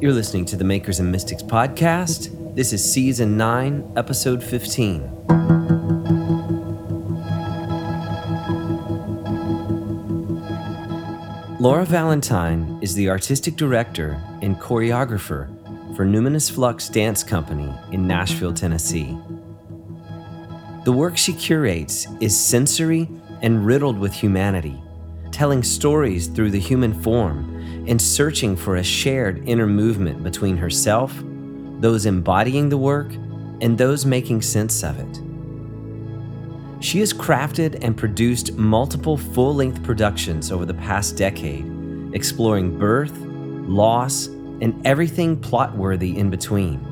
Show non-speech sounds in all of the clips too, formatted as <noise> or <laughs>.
You're listening to the Makers and Mystics podcast. This is season 9, episode 15. Laura Valentine is the artistic director and choreographer for Numinous Flux Dance Company in Nashville, Tennessee. The work she curates is sensory and riddled with humanity, telling stories through the human form and searching for a shared inner movement between herself, those embodying the work, and those making sense of it. She has crafted and produced multiple full length productions over the past decade, exploring birth, loss, and everything plot worthy in between.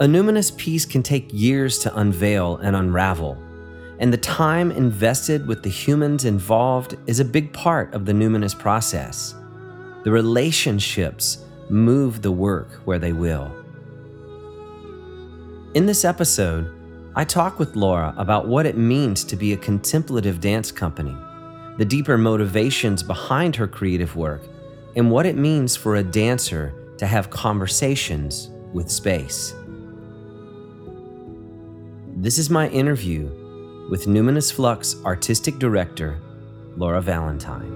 A numinous piece can take years to unveil and unravel and the time invested with the humans involved is a big part of the numinous process. The relationships move the work where they will. In this episode, I talk with Laura about what it means to be a contemplative dance company, the deeper motivations behind her creative work, and what it means for a dancer to have conversations with space. This is my interview with Numinous Flux artistic director Laura Valentine.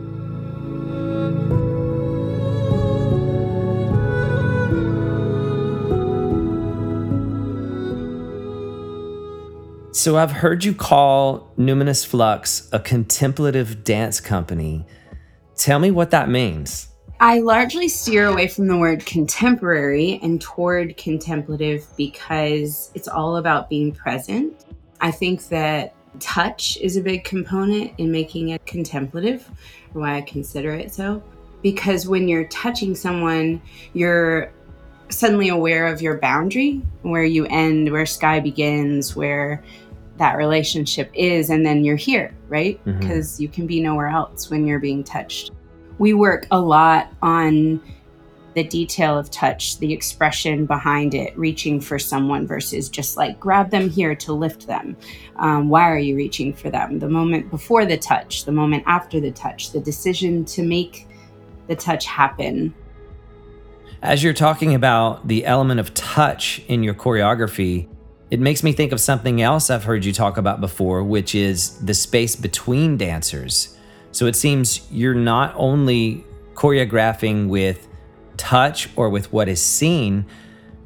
So, I've heard you call Numinous Flux a contemplative dance company. Tell me what that means. I largely steer away from the word contemporary and toward contemplative because it's all about being present. I think that touch is a big component in making it contemplative, why I consider it so. Because when you're touching someone, you're suddenly aware of your boundary, where you end, where sky begins, where that relationship is, and then you're here, right? Because mm-hmm. you can be nowhere else when you're being touched. We work a lot on the detail of touch, the expression behind it, reaching for someone versus just like grab them here to lift them. Um, why are you reaching for them? The moment before the touch, the moment after the touch, the decision to make the touch happen. As you're talking about the element of touch in your choreography, it makes me think of something else I've heard you talk about before, which is the space between dancers. So it seems you're not only choreographing with touch or with what is seen,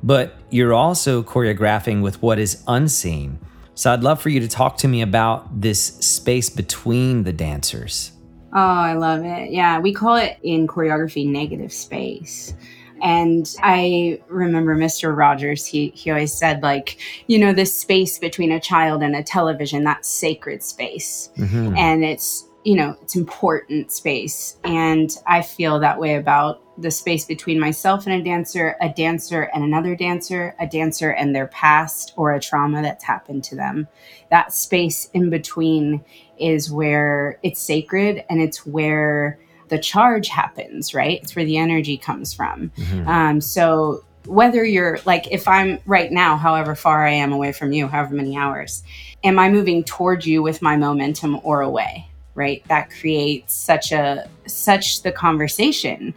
but you're also choreographing with what is unseen. So I'd love for you to talk to me about this space between the dancers. Oh, I love it. Yeah, we call it in choreography negative space. And I remember Mr. Rogers, he, he always said, like, you know, this space between a child and a television, that's sacred space. Mm-hmm. And it's, you know, it's important space. And I feel that way about the space between myself and a dancer, a dancer and another dancer, a dancer and their past or a trauma that's happened to them. That space in between is where it's sacred and it's where the charge happens, right? It's where the energy comes from. Mm-hmm. Um, so whether you're like, if I'm right now, however far I am away from you, however many hours, am I moving towards you with my momentum or away? Right? That creates such a such the conversation.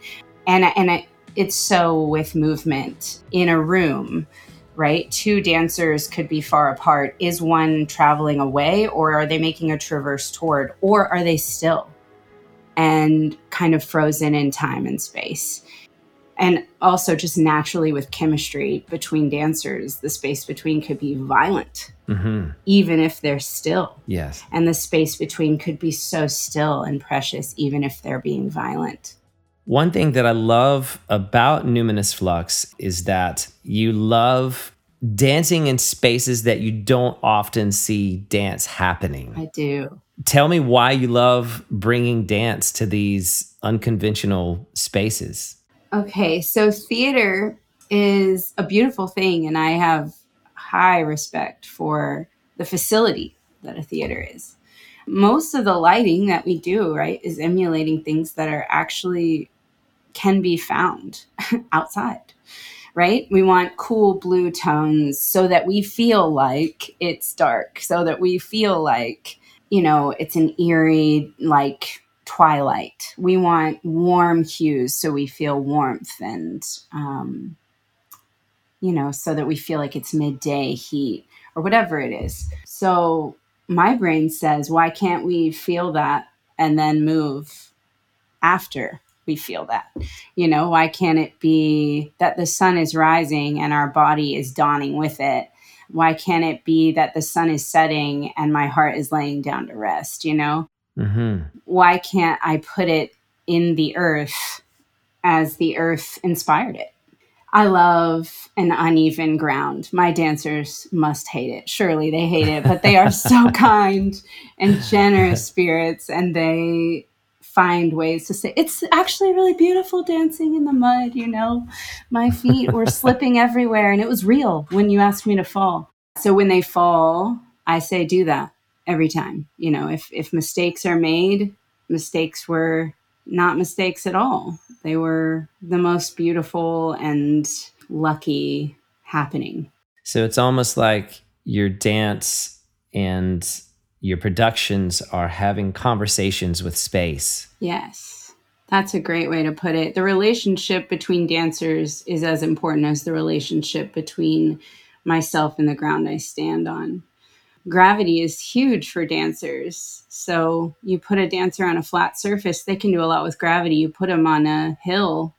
And and it, it's so with movement in a room right? Two dancers could be far apart. Is one traveling away or are they making a traverse toward or are they still? And kind of frozen in time and space and also just naturally with chemistry between dancers the space between could be violent mm-hmm. even if they're still yes and the space between could be so still and precious even if they're being violent one thing that I love about Numinous Flux is that you love dancing in spaces that you don't often see dance happening. I do. Tell me why you love bringing dance to these unconventional spaces. Okay, so theater is a beautiful thing, and I have high respect for the facility that a theater is. Most of the lighting that we do, right, is emulating things that are actually can be found <laughs> outside, right? We want cool blue tones so that we feel like it's dark, so that we feel like, you know, it's an eerie, like twilight. We want warm hues so we feel warmth and, um, you know, so that we feel like it's midday heat or whatever it is. So my brain says, why can't we feel that and then move after we feel that? You know, why can't it be that the sun is rising and our body is dawning with it? Why can't it be that the sun is setting and my heart is laying down to rest? You know, mm-hmm. why can't I put it in the earth as the earth inspired it? I love an uneven ground. My dancers must hate it. Surely they hate it, but they are so <laughs> kind and generous spirits and they find ways to say it's actually really beautiful dancing in the mud, you know. My feet were <laughs> slipping everywhere and it was real when you asked me to fall. So when they fall, I say do that every time. You know, if if mistakes are made, mistakes were not mistakes at all. They were the most beautiful and lucky happening. So it's almost like your dance and your productions are having conversations with space. Yes. That's a great way to put it. The relationship between dancers is as important as the relationship between myself and the ground I stand on. Gravity is huge for dancers. So you put a dancer on a flat surface, they can do a lot with gravity. You put them on a hill,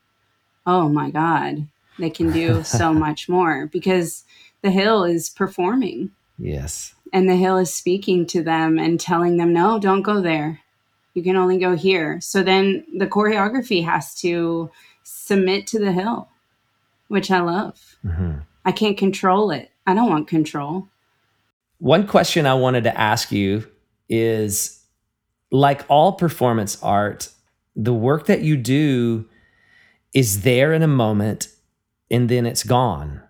oh my God, they can do <laughs> so much more because the hill is performing. Yes and the hill is speaking to them and telling them no don't go there you can only go here so then the choreography has to submit to the hill which i love mm-hmm. i can't control it i don't want control one question i wanted to ask you is like all performance art the work that you do is there in a moment and then it's gone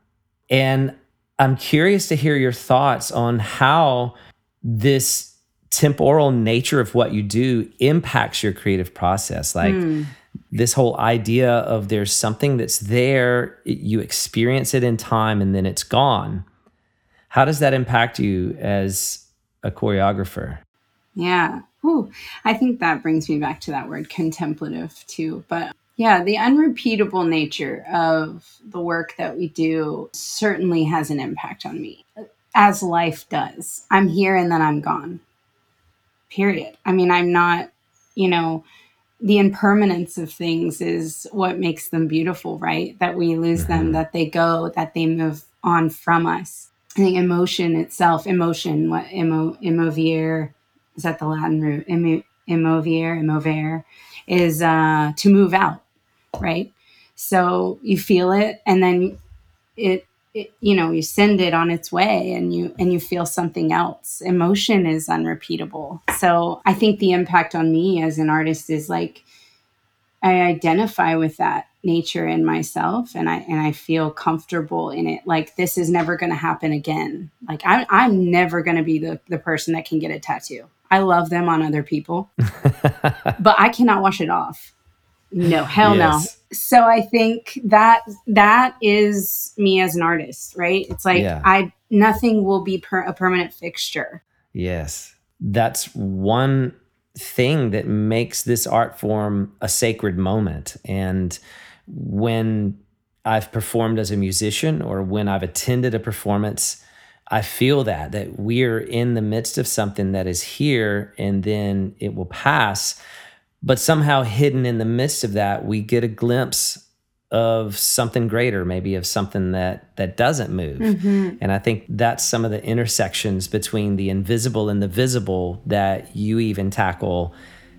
and I'm curious to hear your thoughts on how this temporal nature of what you do impacts your creative process. Like mm. this whole idea of there's something that's there, you experience it in time and then it's gone. How does that impact you as a choreographer? Yeah. Ooh, I think that brings me back to that word contemplative too. But yeah, the unrepeatable nature of the work that we do certainly has an impact on me, as life does. I'm here and then I'm gone. Period. I mean, I'm not, you know, the impermanence of things is what makes them beautiful, right? That we lose mm-hmm. them, that they go, that they move on from us. I think emotion itself, emotion, what emo, is that the Latin root? Emo, emovere, emovere, is uh, to move out right? So you feel it and then it, it, you know you send it on its way and you and you feel something else emotion is unrepeatable so i think the impact on me as an artist is like i identify with that nature in myself and i and i feel comfortable in it like this is never going to happen again like I'm i'm never going to be the, the person that can get a tattoo i love them on other people <laughs> but i cannot wash it off no, hell yes. no. So I think that that is me as an artist, right? It's like yeah. I nothing will be per, a permanent fixture. Yes. That's one thing that makes this art form a sacred moment. And when I've performed as a musician or when I've attended a performance, I feel that that we're in the midst of something that is here and then it will pass. But somehow hidden in the midst of that we get a glimpse of something greater maybe of something that that doesn't move. Mm-hmm. and i think that's some of the intersections between the invisible and the visible that you even tackle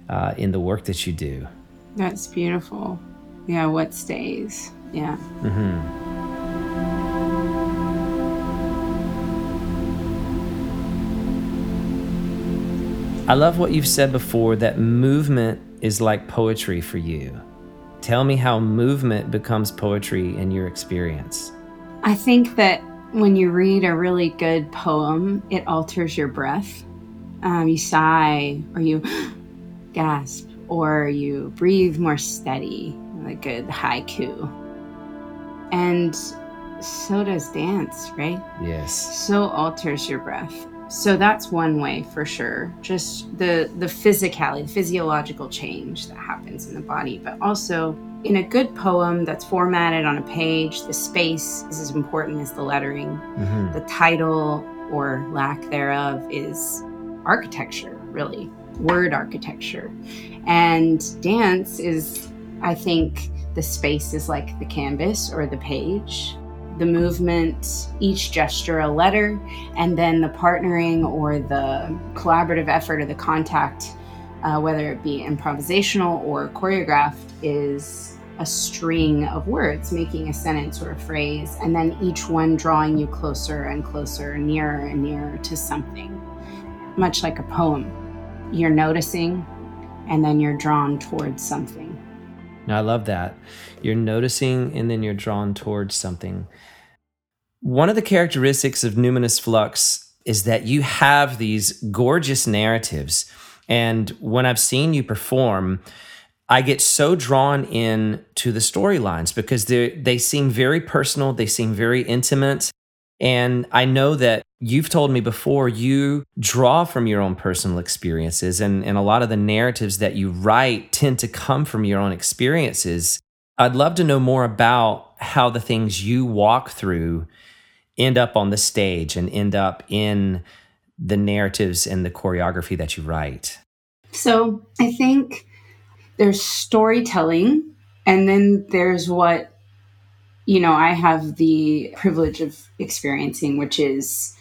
uh, in the work that you do. That's beautiful yeah what stays yeah mm-hmm. I love what you've said before that movement is like poetry for you. Tell me how movement becomes poetry in your experience. I think that when you read a really good poem, it alters your breath. Um, you sigh, or you <gasps> gasp, or you breathe more steady, a good haiku. And so does dance, right? Yes. So alters your breath. So that's one way for sure. Just the the physicality, the physiological change that happens in the body, but also in a good poem that's formatted on a page, the space is as important as the lettering. Mm-hmm. The title or lack thereof is architecture, really, word architecture. And dance is, I think, the space is like the canvas or the page the movement, each gesture a letter, and then the partnering or the collaborative effort or the contact, uh, whether it be improvisational or choreographed, is a string of words making a sentence or a phrase, and then each one drawing you closer and closer, nearer and nearer to something, much like a poem. You're noticing, and then you're drawn towards something. I love that. You're noticing and then you're drawn towards something. One of the characteristics of Numinous Flux is that you have these gorgeous narratives. And when I've seen you perform, I get so drawn in to the storylines because they they seem very personal, they seem very intimate. And I know that you've told me before you draw from your own personal experiences and, and a lot of the narratives that you write tend to come from your own experiences. I'd love to know more about how the things you walk through end up on the stage and end up in the narratives and the choreography that you write? So I think there's storytelling, and then there's what, you know, I have the privilege of experiencing, which is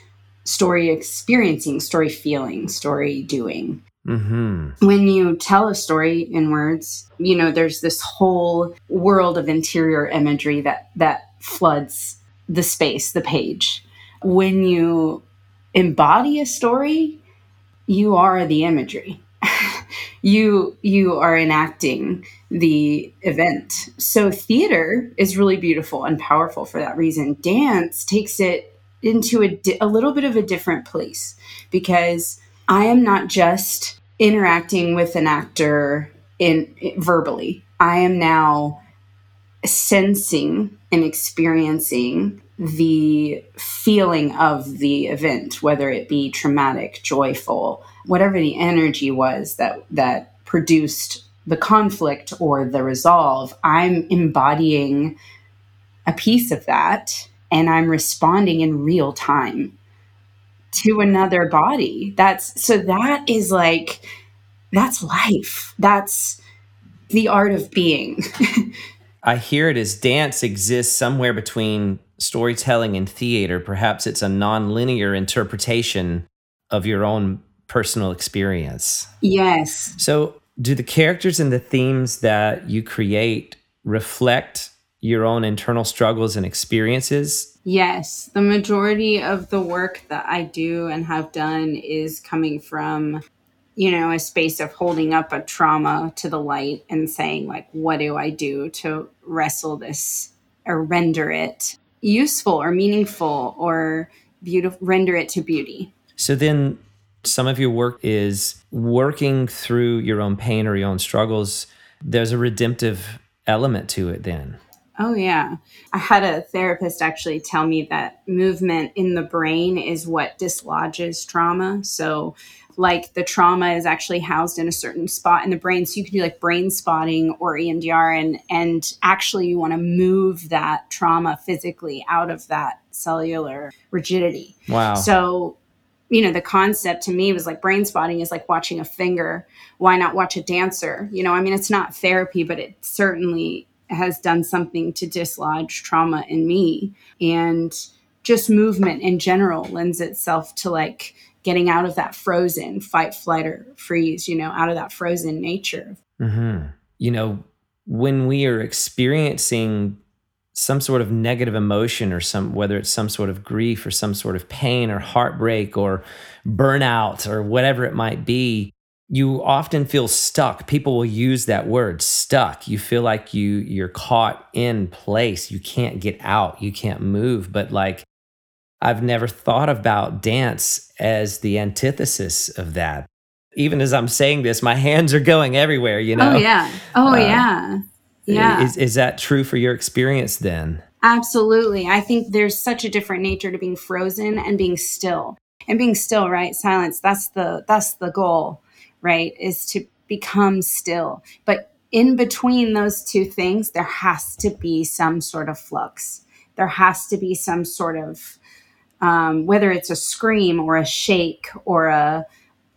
story experiencing, story feeling, story doing. Mm-hmm. When you tell a story in words, you know, there's this whole world of interior imagery that that floods the space, the page. When you embody a story, you are the imagery. <laughs> you you are enacting the event. So theater is really beautiful and powerful for that reason. Dance takes it into a, di- a little bit of a different place because I am not just interacting with an actor in, in verbally. I am now sensing and experiencing the feeling of the event, whether it be traumatic, joyful, whatever the energy was that that produced the conflict or the resolve, I'm embodying a piece of that and I'm responding in real time to another body. That's so that is like that's life. That's the art of being. <laughs> I hear it as dance exists somewhere between storytelling and theater. Perhaps it's a nonlinear interpretation of your own personal experience. Yes. So, do the characters and the themes that you create reflect your own internal struggles and experiences? Yes. The majority of the work that I do and have done is coming from you know, a space of holding up a trauma to the light and saying, like, what do I do to wrestle this or render it useful or meaningful or beautiful, render it to beauty? So then some of your work is working through your own pain or your own struggles. There's a redemptive element to it then. Oh, yeah. I had a therapist actually tell me that movement in the brain is what dislodges trauma. So, like the trauma is actually housed in a certain spot in the brain. So you can do like brain spotting or EMDR and and actually you want to move that trauma physically out of that cellular rigidity. Wow. So you know the concept to me was like brain spotting is like watching a finger why not watch a dancer you know i mean it's not therapy but it certainly has done something to dislodge trauma in me and just movement in general lends itself to like getting out of that frozen fight, flight, or freeze, you know, out of that frozen nature. Mm-hmm. You know, when we are experiencing some sort of negative emotion or some whether it's some sort of grief or some sort of pain or heartbreak or burnout or whatever it might be you often feel stuck people will use that word stuck you feel like you you're caught in place you can't get out you can't move but like I've never thought about dance as the antithesis of that. Even as I'm saying this, my <laughs> hands are going everywhere, you know? Oh, yeah. Oh, uh, yeah. Yeah. Is, is that true for your experience then? Absolutely. I think there's such a different nature to being frozen and being still. and being still right silence that's the that's the goal right is to become still but in between those two things there has to be some sort of flux there has to be some sort of um, whether it's a scream or a shake or a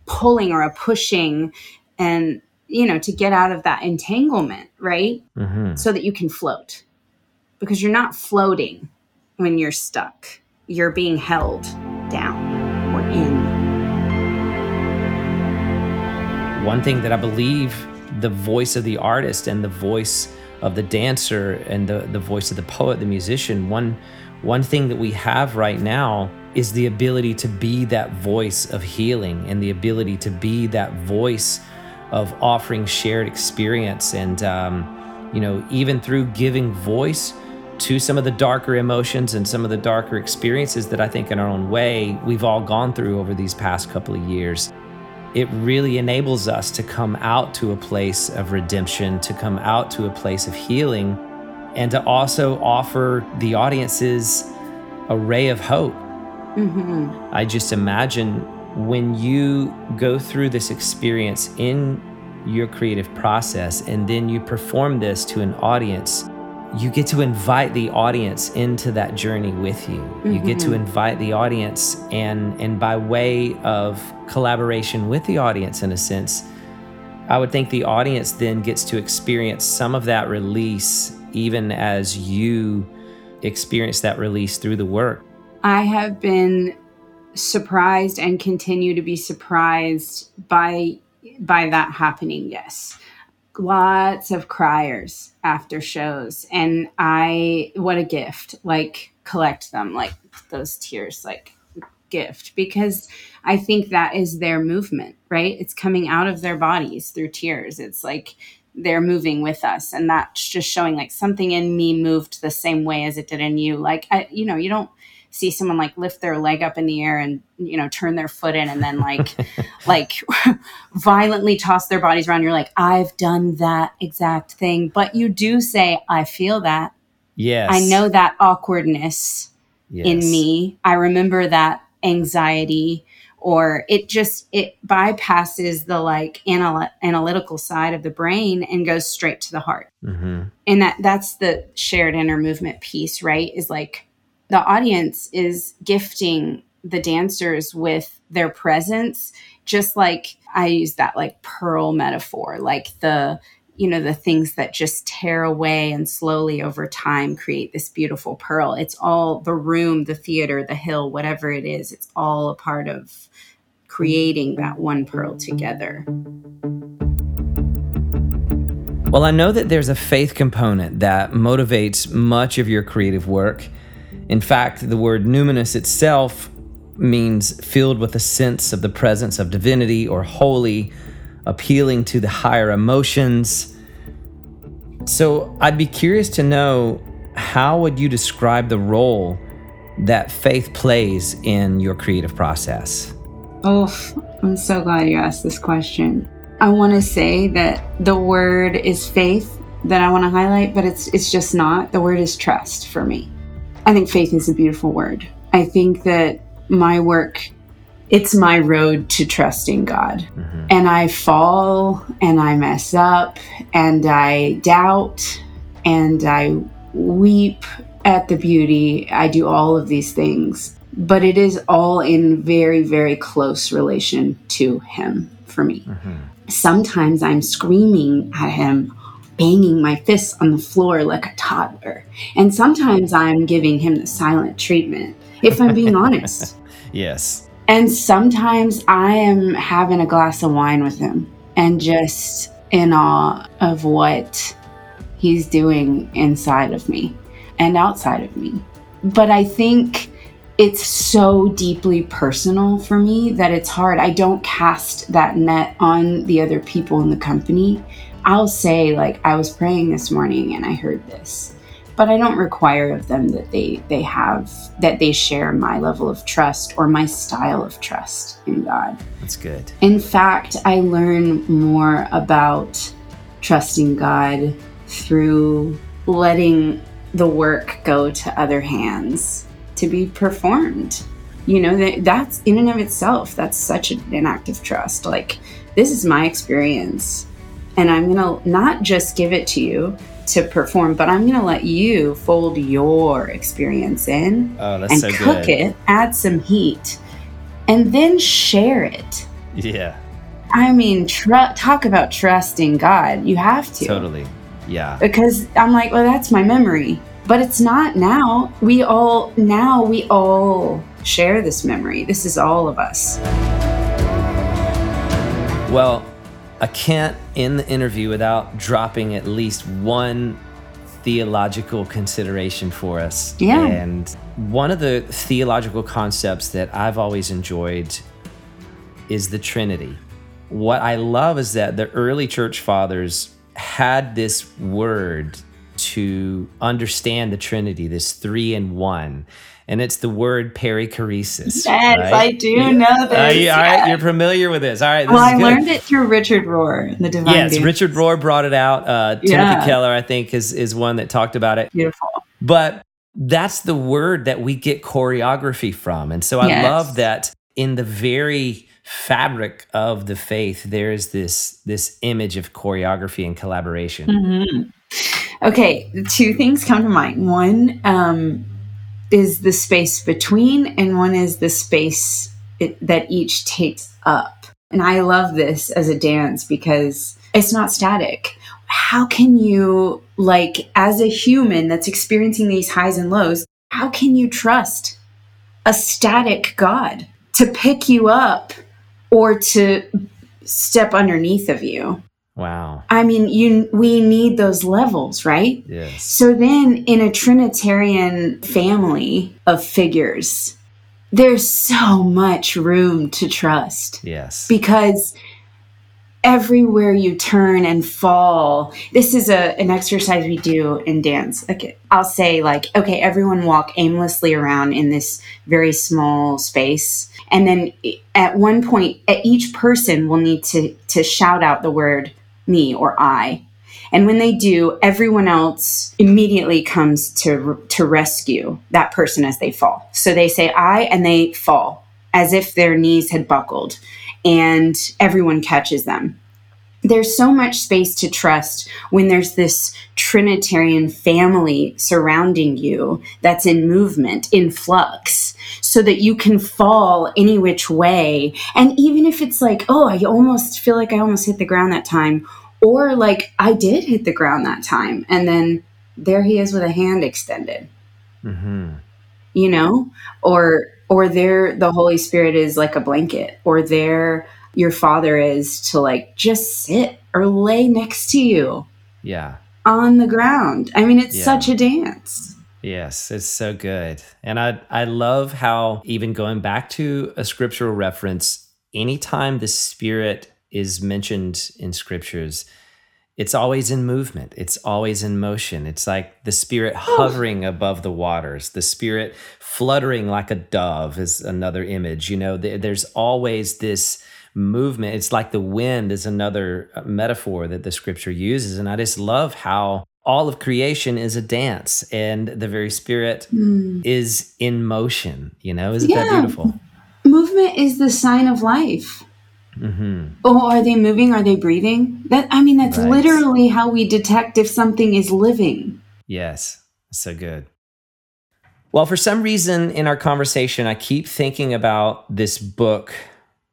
pulling or a pushing and you know to get out of that entanglement right? Mm-hmm. so that you can float. Because you're not floating when you're stuck. You're being held down or in. One thing that i believe the voice of the artist and the voice of the dancer and the, the voice of the poet the musician one one thing that we have right now is the ability to be that voice of healing and the ability to be that voice of offering shared experience and um, you know even through giving voice to some of the darker emotions and some of the darker experiences that I think in our own way we've all gone through over these past couple of years. It really enables us to come out to a place of redemption, to come out to a place of healing, and to also offer the audiences a ray of hope. Mm-hmm. I just imagine when you go through this experience in your creative process and then you perform this to an audience you get to invite the audience into that journey with you. Mm-hmm. You get to mm-hmm. invite the audience and and by way of collaboration with the audience in a sense, I would think the audience then gets to experience some of that release even as you experience that release through the work. I have been surprised and continue to be surprised by by that happening. Yes. Lots of criers after shows and i what a gift like collect them like those tears like gift because i think that is their movement right? It's coming out of their bodies through tears. It's like they're moving with us and that's just showing like something in me moved the same way as it did in you. Like I, you know you don't see someone like lift their leg up in the air and you know turn their foot in and then like <laughs> like violently toss their bodies around. You're like i've done that exact thing. But you do say i feel that. Yes. i know that awkwardness yes. in me. I remember that anxiety or it just it bypasses the like anal- analytical side of the brain and goes straight to the heart. Mm-hmm. and that that's the shared inner movement piece right? Is like the audience is gifting the dancers with their presence just like i use that like pearl metaphor like the you know the things that just tear away and slowly over time create this beautiful pearl. It's all the room the theater the hill whatever it is it's all a part of creating that one pearl together. Well i know that there's a faith component that motivates much of your creative work in fact, the word numinous itself means filled with a sense of the presence of divinity or holy, appealing to the higher emotions. So I'd be curious to know how would you describe the role that faith plays in your creative process? Oh, I'm so glad you asked this question. I want to say that the word is faith that I want to highlight, but it's it's just not. The word is trust for me. I think faith is a beautiful word. I think that my work it's my road to trusting God. Mm-hmm. And I fall and I mess up and I doubt and I weep at the beauty. I do all of these things, but it is all in very, very close relation to Him for me. Mm-hmm. Sometimes I'm screaming at Him banging my fists on the floor like a toddler. And sometimes I'm giving him the silent treatment, if I'm being honest. <laughs> Yes. And sometimes I am having a glass of wine with him and just in awe of what he's doing inside of me and outside of me. But I think it's so deeply personal for me that it's hard. I don't cast that net on the other people in the company I'll say like I was praying this morning and I heard this, but I don't require of them that they they have that they share my level of trust or my style of trust in God. That's good. In fact, I learn more about trusting God through letting the work go to other hands to be performed You know, that that's in and of itself, that's such an act of trust. Like, this is my experience, and I'm going to not just give it to you to perform, but I'm going to let you fold your experience in Oh, and so cook good. it, add some heat, and then share it. Yeah, I mean, tr- talk about trusting God. You have to. totally. Yeah. Because I'm like, well, that's my memory. But it's not now. We all, now we all share this memory. This is all of us. Well, I can't end the interview without dropping at least one theological consideration for us. Yeah. And one of the theological concepts that I've always enjoyed is the Trinity. What I love is that the early church fathers had this word to understand the Trinity, this three in one. And it's the word perichoresis. Yes, right? I do know Uh, this. you- all right, you're familiar with this. All right, this well, I good. learned it through Richard Rohr, the Divine Yes. Richard Rohr brought it out. Uh, Timothy Yeah. Keller, I think, is is one that talked about it. Beautiful. But that's the word that we get choreography from, and so I Yes. love that in the very fabric of the faith, there is this this image of choreography and collaboration. Mhm. Okay, two things come to mind. One um, is the space between, and one is the space it, that each takes up. And I love this as a dance because it's not static. How can you, like, as a human that's experiencing these highs and lows, how can you trust a static God to pick you up or to step underneath of you? Wow. I mean, you we need those levels, right? Yes. So then in a trinitarian family of figures, there's so much room to trust Yes. because everywhere you turn and fall this is a an exercise we do in dance okay i'll say like okay everyone walk aimlessly around in this very small space and then at one point at each person will need to to shout out the word me or i and when they do everyone else immediately comes to to rescue that person as they fall so they say i and they fall as if their knees had buckled and everyone catches them. There's so much space to trust when there's this Trinitarian family surrounding you that's in movement, in flux, so that you can fall any which way. And even if it's like, oh, I almost feel like I almost hit the ground that time, or like I did hit the ground that time, and then there he is with a hand extended. Hmm you know? Or or there the holy spirit is like a blanket or there your father is to like just sit or lay next to you Yeah. on the ground i mean it's Yeah. such a dance Yes, it's so good. And I I love how even going back to a scriptural reference, anytime the spirit is mentioned in scriptures, it's always in movement. It's always in motion. It's like the spirit oh. hovering above the waters, the spirit fluttering like a dove is another image. You know, there- there's always this movement. It's like the wind is another uh, metaphor that the scripture uses. And I just love how all of creation is a dance and the very spirit is in motion. You know, isn't that beautiful? movement is the sign of life hmm oh are they moving are they breathing that i mean that's Right. literally how we detect if something is living Yes, so good. Well, for some reason in our conversation, I keep thinking about this book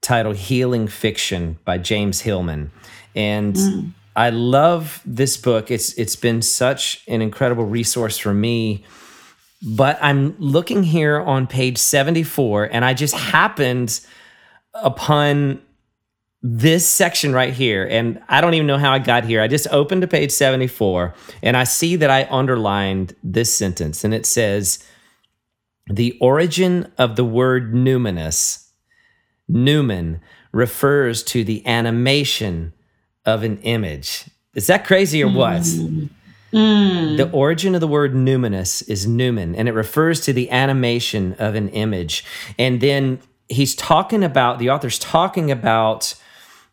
titled Healing Fiction by James Hillman. And hmm. I love this book. It's it's been such an incredible resource for me. But I'm looking here on page 74 and I just happened upon this section right here, and I don't even know how I got here. I just opened to page 74 and I see that I underlined this sentence, and it says, The origin of the word numinous, numen, refers to the animation of an image. Is that crazy or what? Mm. The origin of the word numinous is numen, and it refers to the animation of an image. And then he's talking about, the author's talking about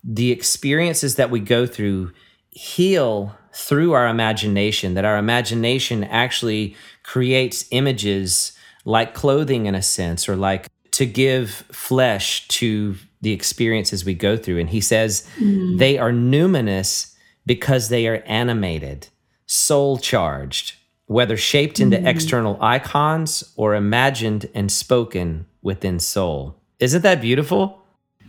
the experiences that we go through heal through our imagination, that our imagination actually creates images like clothing in a sense, or like to give flesh to the experiences we go through. And he says mm-hmm. they are numinous because they are animated, soul charged, whether shaped into mm-hmm. external icons or imagined and spoken within soul. Isn't that beautiful?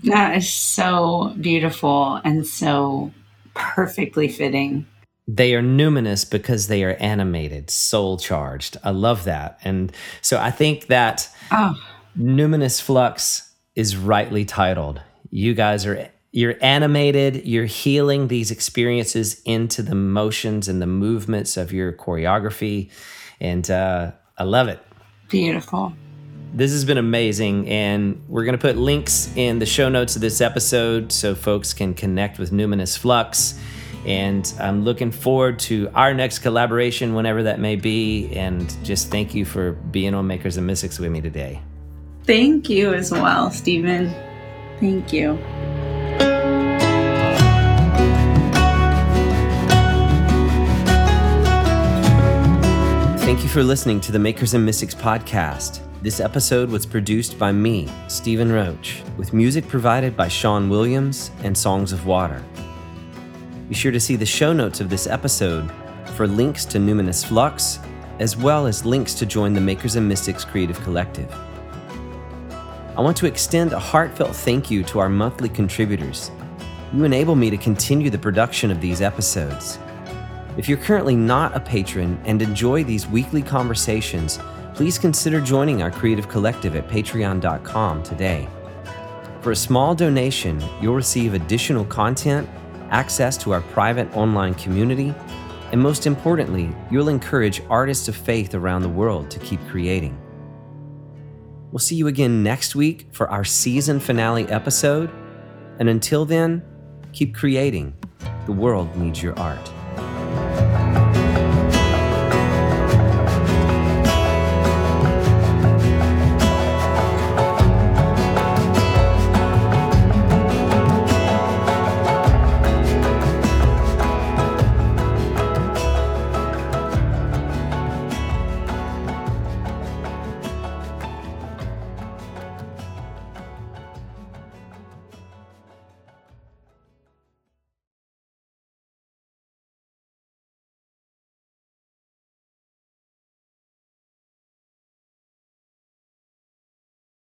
That is so beautiful and so perfectly fitting. They are numinous because they are animated, soul charged. I love that. And so I think that Oh, Numinous Flux is rightly titled. You guys are you're animated, you're healing these experiences into the motions and the movements of your choreography. And uh, I love it. beautiful. This has been amazing. And we're going to put links in the show notes of this episode so folks can connect with Numinous Flux. And I'm looking forward to our next collaboration, whenever that may be. And just thank you for being on Makers and Mystics with me today. Thank you as well, Stephen. Thank you. Thank you for listening to the Makers and Mystics podcast. This episode was produced by me, Stephen Roach, with music provided by Sean Williams and Songs of Water. Be sure to see the show notes of this episode for links to Numinous Flux, as well as links to join the Makers and Mystics Creative Collective. I want to extend a heartfelt thank you to our monthly contributors. You enable me to continue the production of these episodes. If you're currently not a patron and enjoy these weekly conversations, please consider joining our creative collective at patreon.com today. For a small donation, you'll receive additional content, access to our private online community, and most importantly, you'll encourage artists of faith around the world to keep creating. We'll see you again next week for our season finale episode. And until then, keep creating. The world needs your art.